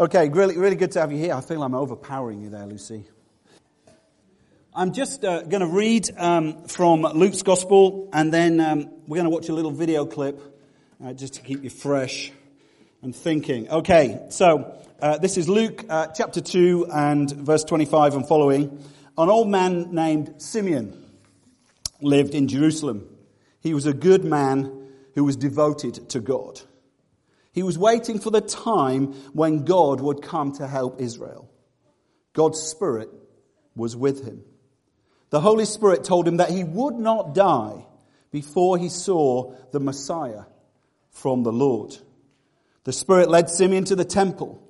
Okay, really, really good to have you here. I feel I'm overpowering you there, Lucy. I'm just uh, going to read um, from Luke's Gospel, and then um, we're going to watch a little video clip uh, just to keep you fresh and thinking. Okay, so uh, this is Luke uh, chapter 2 and verse 25 and following. An old man named Simeon lived in Jerusalem. He was a good man who was devoted to God. He was waiting for the time when God would come to help Israel. God's Spirit was with him. The Holy Spirit told him that he would not die before he saw the Messiah from the Lord. The Spirit led Simeon to the temple.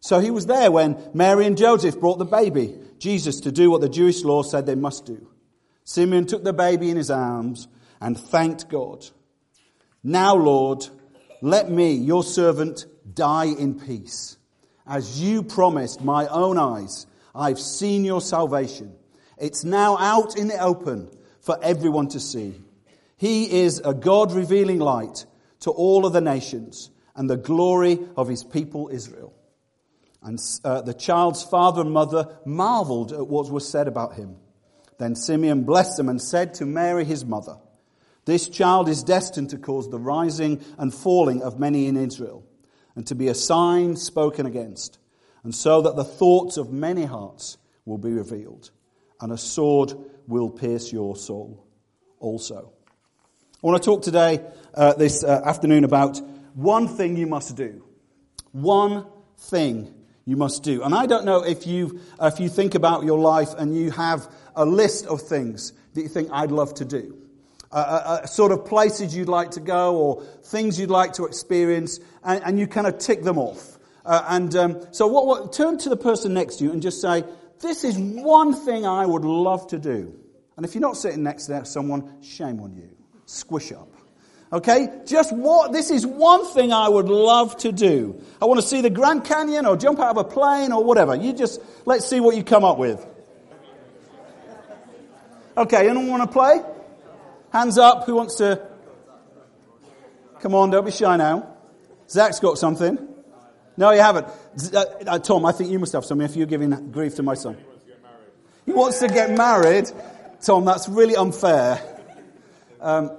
So he was there when Mary and Joseph brought the baby, Jesus, to do what the Jewish law said they must do. Simeon took the baby in his arms and thanked God. Now, Lord, let me, your servant, die in peace. As you promised my own eyes, I've seen your salvation. It's now out in the open for everyone to see. He is a God revealing light to all of the nations and the glory of his people Israel. And uh, the child's father and mother marveled at what was said about him. Then Simeon blessed them and said to Mary, his mother, this child is destined to cause the rising and falling of many in Israel, and to be a sign spoken against, and so that the thoughts of many hearts will be revealed, and a sword will pierce your soul also. I want to talk today, uh, this uh, afternoon, about one thing you must do. One thing you must do. And I don't know if you, if you think about your life and you have a list of things that you think I'd love to do uh, uh, sort of places you'd like to go or things you'd like to experience, and, and you kind of tick them off. Uh, and um, so, what, what, turn to the person next to you and just say, "This is one thing I would love to do." And if you're not sitting next to someone, shame on you. Squish up. Okay? Just what, this is one thing I would love to do. I want to see the Grand Canyon or jump out of a plane or whatever. You just, let's see what you come up with. Okay, anyone want to play? Hands up. Who wants to? Come on, don't be shy now. Zach's got something. No, you haven't. Uh, uh, Tom, I think you must have something if you're giving grief to my son. He wants to get married. Tom, that's really unfair. Um,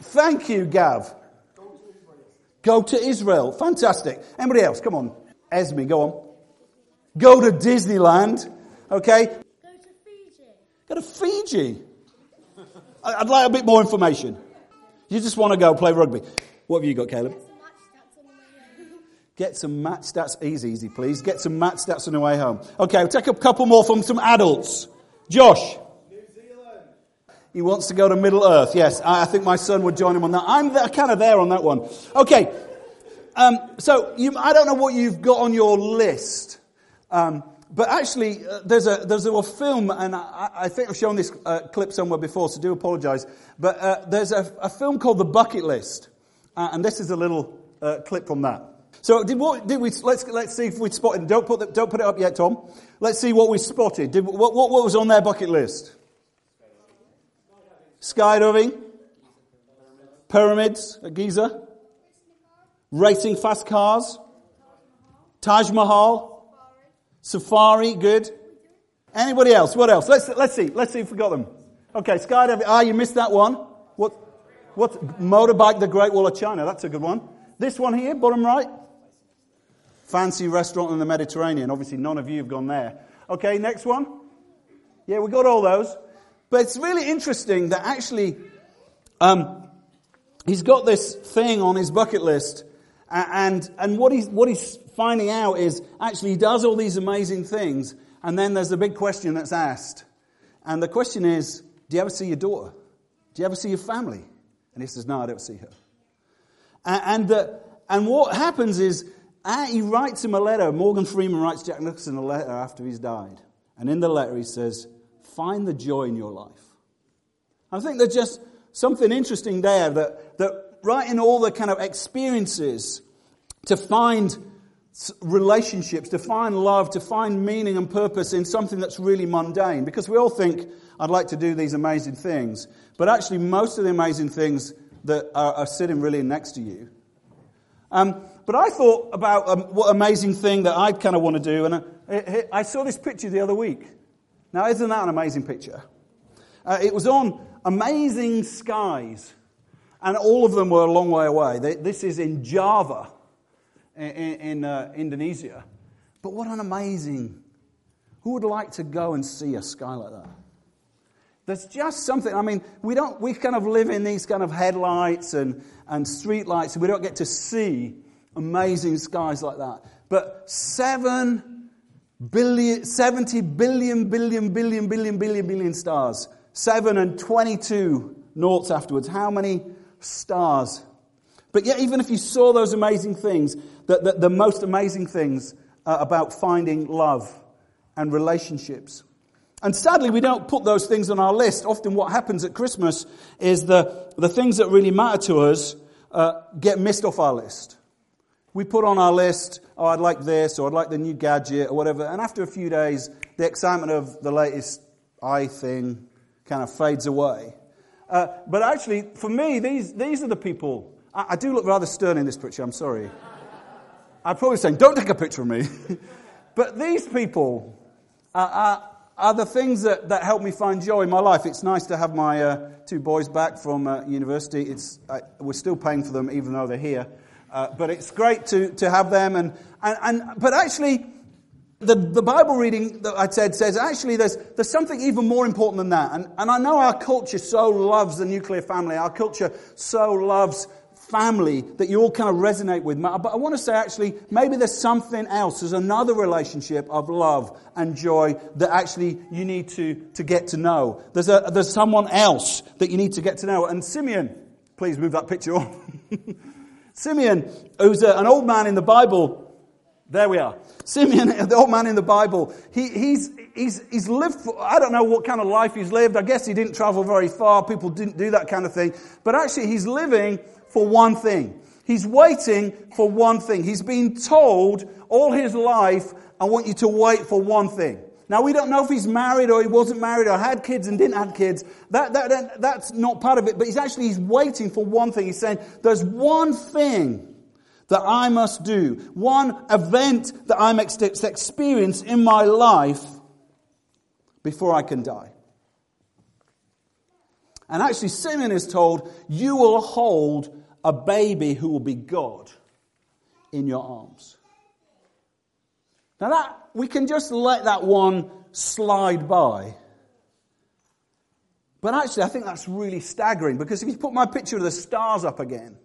thank you, Gav. Go to Israel. Fantastic. Anybody else? Come on. Esme, go on. Go to Disneyland. Okay? Go to Fiji. Go to Fiji. I'd like a bit more information. You just want to go play rugby. What have you got, Caleb? Get some match stats. Easy, easy, please. Get some match stats on the way home. Okay, we'll take a couple more from some adults. Josh. New Zealand. He wants to go to Middle Earth. Yes, I think my son would join him on that. I'm kind of there on that one. Okay. Um, so you, I don't know what you've got on your list. Um, but actually, uh, there's, a, there's a film, and I, I think I've shown this uh, clip somewhere before, so do apologize. But uh, there's a, a, film called The Bucket List, uh, and this is a little uh, clip from that. So did, what, did we, let's, let's see if we spotted, don't put, the, don't put it up yet, Tom. Let's see what we spotted. Did, what, what, what was on their bucket list? Skydiving, pyramids at Giza, racing fast cars, Taj Mahal, Safari, good. Anybody else? What else? Let's, let's see. Let's see if we got them. Okay, skydiving. Ah, you missed that one. What? What? Motorbike, the Great Wall of China. That's a good one. This one here, bottom right. Fancy restaurant in the Mediterranean. Obviously, none of you have gone there. Okay, next one. Yeah, we got all those. But it's really interesting that actually, um, he's got this thing on his bucket list, And, and what, he's, what he's finding out is actually he does all these amazing things, and then there's a big question that's asked. And the question is Do you ever see your daughter? Do you ever see your family? And he says, No, I don't see her. And, uh, and what happens is he writes him a letter. Morgan Freeman writes Jack Nicholson a letter after he's died. And in the letter, he says, Find the joy in your life. I think there's just something interesting there that, that right in all the kind of experiences to find relationships, to find love, to find meaning and purpose in something that's really mundane. Because we all think, I'd like to do these amazing things. But actually, most of the amazing things that are, are sitting really next to you. Um, but I thought about um, what amazing thing that I kind of want to do. And I, I, saw this picture the other week. Now, isn't that an amazing picture? Uh, it was on amazing skies. And all of them were a long way away. They, this is in Java in, uh, Indonesia. But what an amazing. Who would like to go and see a sky like that? There's just something. I mean, we don't. We kind of live in these kind of headlights and and street lights, and we don't get to see amazing skies like that. But seven billion, 70 billion, billion, billion, billion, billion, billion stars. Seven and 22 noughts afterwards. How many stars? But yet, even if you saw those amazing things, the, the, the most amazing things about finding love and relationships. And sadly, we don't put those things on our list. Often, what happens at Christmas is the, the things that really matter to us uh, get missed off our list. We put on our list, oh, I'd like this, or I'd like the new gadget, or whatever. And after a few days, the excitement of the latest i thing kind of fades away. Uh, but actually, for me, these, these are the people. I, I do look rather stern in this picture, I'm sorry. I'm probably saying, don't take a picture of me. but these people are, are, are, the things that, that help me find joy in my life. It's nice to have my uh, two boys back from uh, university. It's, we're still paying for them even though they're here. Uh, but it's great to, to have them. And, and, and, but actually, the, the Bible reading that I said says actually there's, there's something even more important than that. And, and I know our culture so loves the nuclear family. Our culture so loves family that you all kind of resonate with. But I want to say actually, maybe there's something else. There's another relationship of love and joy that actually you need to, to get to know. There's, a, there's someone else that you need to get to know. And Simeon, please move that picture on. Simeon, who's a, an old man in the Bible, there we are. Simeon, the old man in the Bible, he, he's, he's, he's lived for, I don't know what kind of life he's lived. I guess he didn't travel very far. People didn't do that kind of thing. But actually, he's living for one thing. He's waiting for one thing. He's been told all his life, I want you to wait for one thing. Now, we don't know if he's married or he wasn't married or had kids and didn't have kids. That, that, that, that's not part of it. But he's actually, he's waiting for one thing. He's saying, there's one thing that I must do. One event that I'm ex- experience in my life before I can die. And actually, Simeon is told, you will hold a baby who will be God in your arms. Now that, we can just let that one slide by. But actually, I think that's really staggering because if you put my picture of the stars up again,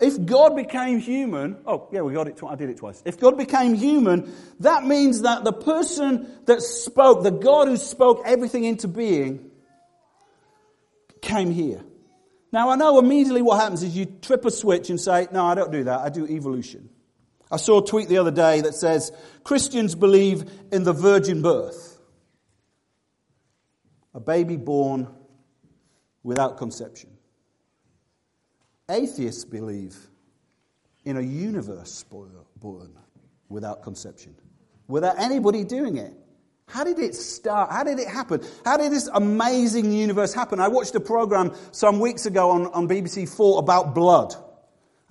if God became human, oh, yeah, we got it, tw- I did it twice. If God became human, that means that the person that spoke, the God who spoke everything into being, came here. Now, I know immediately what happens is you trip a switch and say, No, I don't do that. I do evolution. I saw a tweet the other day that says Christians believe in the virgin birth, a baby born without conception. Atheists believe in a universe born without conception, without anybody doing it. How did it start? How did it happen? How did this amazing universe happen? I watched a program some weeks ago on, on BBC 4 about blood.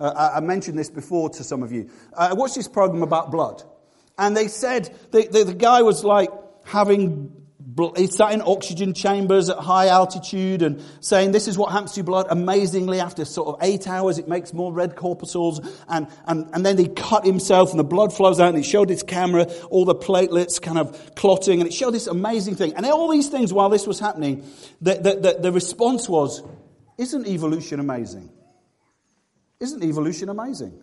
Uh, I, I, mentioned this before to some of you. I watched this program about blood. And they said, the, the, the guy was like having he sat in oxygen chambers at high altitude and saying, this is what happens to blood. Amazingly, after sort of eight hours, it makes more red corpuscles. And, and, and then he cut himself and the blood flows out and he showed his camera all the platelets kind of clotting and it showed this amazing thing. And all these things while this was happening, the, the, the, the response was, isn't evolution amazing? Isn't evolution amazing?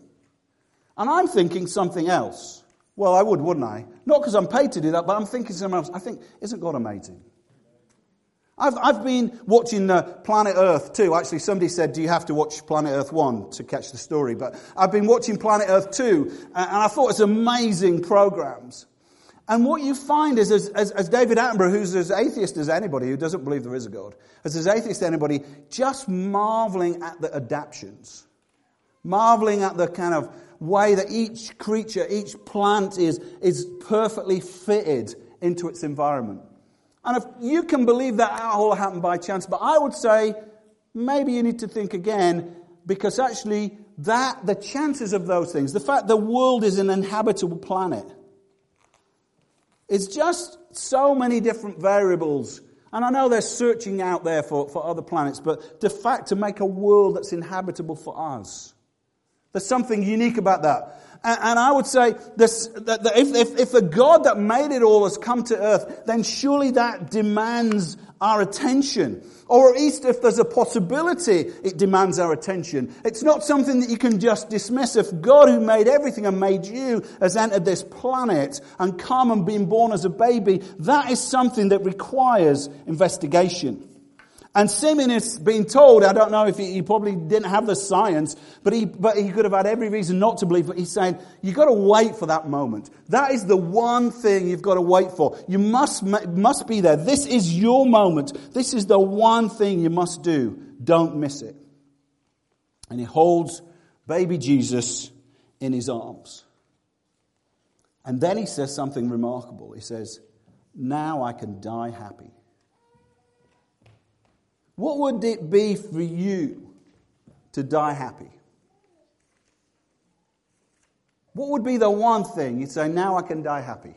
And I'm thinking something else. Well, I would, wouldn't I? Not because I'm paid to do that, but I'm thinking something else. I think, isn't God amazing? I've, I've been watching uh, Planet Earth 2. Actually, somebody said, Do you have to watch Planet Earth 1 to catch the story? But I've been watching Planet Earth 2, and I thought it's amazing programs. And what you find is, as, as, as, David Attenborough, who's as atheist as anybody, who doesn't believe there is a God, as as atheist as anybody, just marveling at the adaptations, marveling at the kind of way that each creature, each plant is, is perfectly fitted into its environment. And if you can believe that all happened by chance, but I would say maybe you need to think again because actually that the chances of those things, the fact the world is an inhabitable planet, is just so many different variables. And I know they're searching out there for, for other planets, but the fact to make a world that's inhabitable for us. There's something unique about that. And, I would say this, that, that if, if, if the God that made it all has come to earth, then surely that demands our attention. Or at least if there's a possibility, it demands our attention. It's not something that you can just dismiss. If God who made everything and made you has entered this planet and come and been born as a baby, that is something that requires investigation. And Simeon is being told, I don't know if he, he, probably didn't have the science, but he, but he could have had every reason not to believe, but he's saying, you've got to wait for that moment. That is the one thing you've got to wait for. You must, must be there. This is your moment. This is the one thing you must do. Don't miss it. And he holds baby Jesus in his arms. And then he says something remarkable. He says, now I can die happy. What would it be for you to die happy? What would be the one thing you'd say, now I can die happy?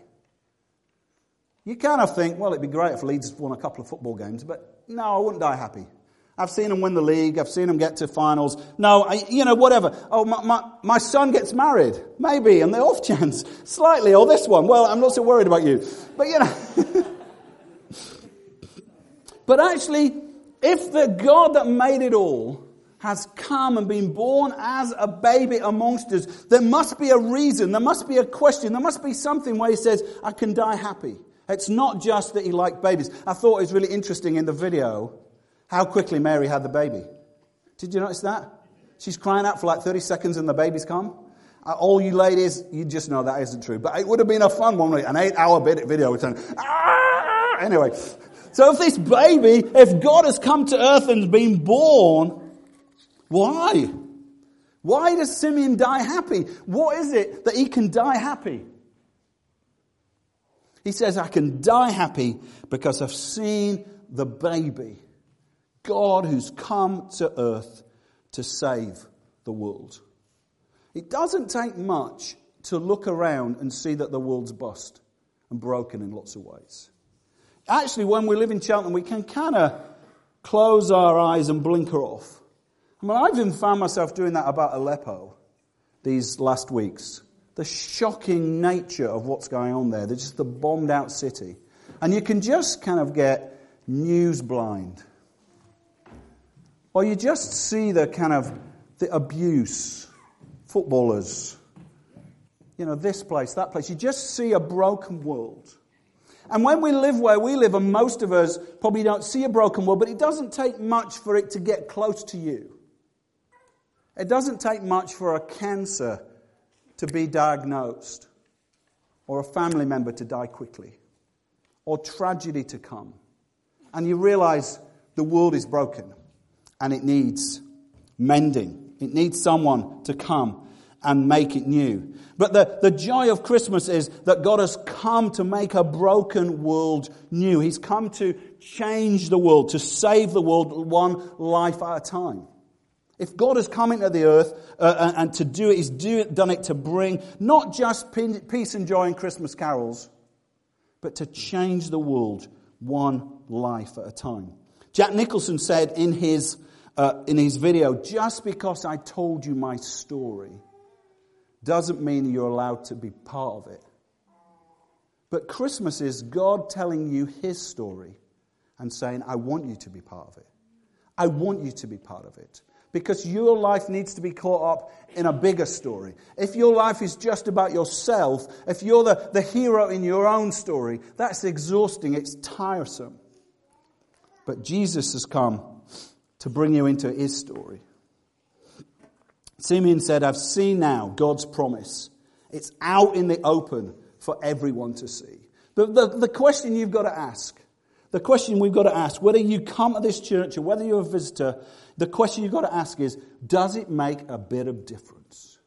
You kind of think, well, it'd be great if Leeds won a couple of football games, but no, I wouldn't die happy. I've seen them win the league. I've seen them get to finals. No, I, you know, whatever. Oh, my, my, my, son gets married. Maybe, on the off chance. Slightly, or this one. Well, I'm not so worried about you. But, you know. but actually, if the God that made it all has come and been born as a baby amongst us, there must be a reason, there must be a question, there must be something where he says, I can die happy. It's not just that he liked babies. I thought it was really interesting in the video how quickly Mary had the baby. Did you notice that? She's crying out for like 30 seconds and the baby's come. Uh, all you ladies, you just know that isn't true. But it would have been a fun one, an eight hour video. Ah! Anyway, so if this baby, if God has come to earth and been born, why? Why does Simeon die happy? What is it that he can die happy? He says, I can die happy because I've seen the baby, God who's come to earth to save the world. It doesn't take much to look around and see that the world's bust and broken in lots of ways actually, when we live in Cheltenham, we can kind of close our eyes and blinker off. I mean, I've even found myself doing that about Aleppo these last weeks. The shocking nature of what's going on there. They're just the bombed out city. And you can just kind of get news blind. Or you just see the kind of the abuse, footballers, you know, this place, that place. You just see a broken world. And when we live where we live, and most of us probably don't see a broken world, but it doesn't take much for it to get close to you. It doesn't take much for a cancer to be diagnosed, or a family member to die quickly, or tragedy to come. And you realize the world is broken and it needs mending. It needs someone to come and make it new. But the, the joy of Christmas is that God has come to make a broken world new. He's come to change the world, to save the world one life at a time. If God has come into the earth uh, and, and, to do it, He's do it, done it to bring not just peace and joy and Christmas carols, but to change the world one life at a time. Jack Nicholson said in his, uh, in his video, just because I told you my story doesn't mean you're allowed to be part of it. But Christmas is God telling you his story and saying, I want you to be part of it. I want you to be part of it. because your life needs to be caught up in a bigger story. If your life is just about yourself, if you're the, the hero in your own story, that's exhausting, it's tiresome. But Jesus has come to bring you into his story. Simeon said, I've seen now God's promise. It's out in the open for everyone to see. The, the, the question you've got to ask, the question we've got to ask, whether you come to this church or whether you're a visitor, the question you've got to ask is, does it make a bit of difference?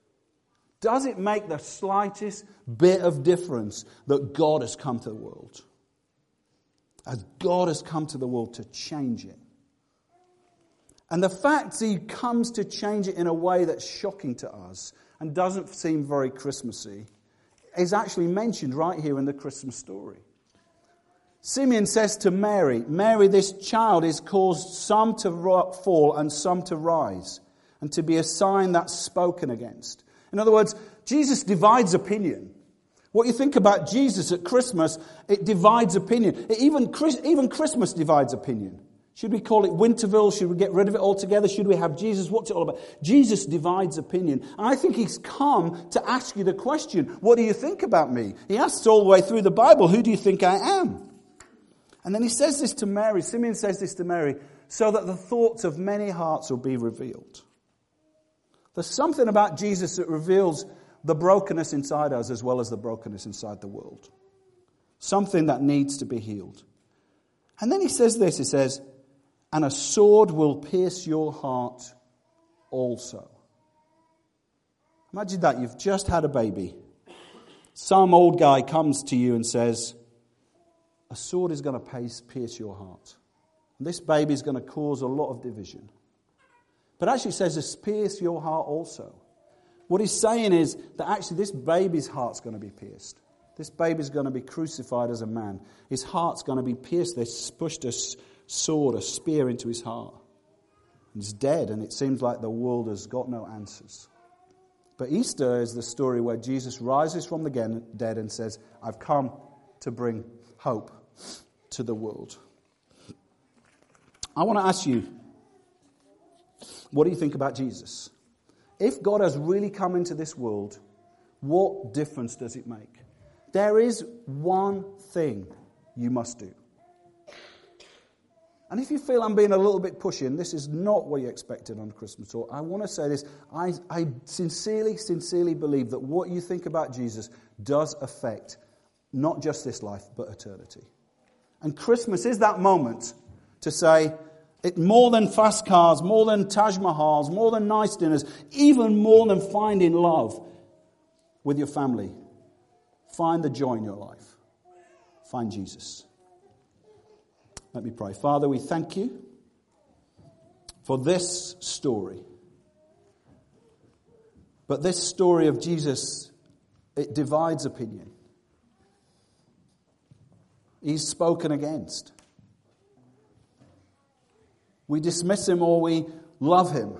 Does it make the slightest bit of difference that God has come to the world? As God has come to the world to change it. And the fact he comes to change it in a way that's shocking to us and doesn't seem very Christmassy is actually mentioned right here in the Christmas story. Simeon says to Mary, Mary, this child is caused some to fall and some to rise, and to be a sign that's spoken against. In other words, Jesus divides opinion. What you think about Jesus at Christmas, it divides opinion. Even, even Christmas divides opinion. Should we call it Winterval? Should we get rid of it altogether? Should we have Jesus? What's it all about? Jesus divides opinion. And I think he's come to ask you the question, what do you think about me? He asks all the way through the Bible, who do you think I am? And then he says this to Mary, Simeon says this to Mary, so that the thoughts of many hearts will be revealed. There's something about Jesus that reveals the brokenness inside us as well as the brokenness inside the world. Something that needs to be healed. And then he says this he says, and a sword will pierce your heart also. Imagine that. You've just had a baby. Some old guy comes to you and says, A sword is going to pierce your heart. This baby is going to cause a lot of division. But actually, says, It's pierce your heart also. What he's saying is that actually this baby's heart's going to be pierced. This baby's going to be crucified as a man. His heart's going to be pierced. They pushed a sword, a spear into his heart. He's dead, and it seems like the world has got no answers. But Easter is the story where Jesus rises from the dead and says, I've come to bring hope to the world. I want to ask you, what do you think about Jesus? If God has really come into this world, what difference does it make? There is one thing you must do. And if you feel I'm being a little bit pushy, and this is not what you expected on Christmas talk, I want to say this. I, I sincerely, sincerely believe that what you think about Jesus does affect not just this life, but eternity. And Christmas is that moment to say, it more than fast cars, more than Taj Mahals, more than nice dinners, even more than finding love with your family. Find the joy in your life. Find Jesus. Let me pray. Father, we thank you for this story. But this story of Jesus, it divides opinion. He's spoken against. We dismiss him or we love him.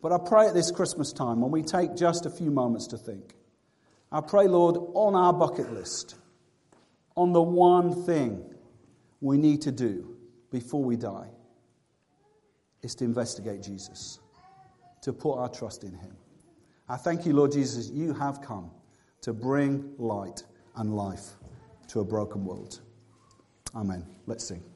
But I pray at this Christmas time, when we take just a few moments to think, I pray, Lord, on our bucket list, on the one thing we need to do before we die is to investigate Jesus, to put our trust in Him. I thank you, Lord Jesus, you have come to bring light and life to a broken world. Amen. Let's sing.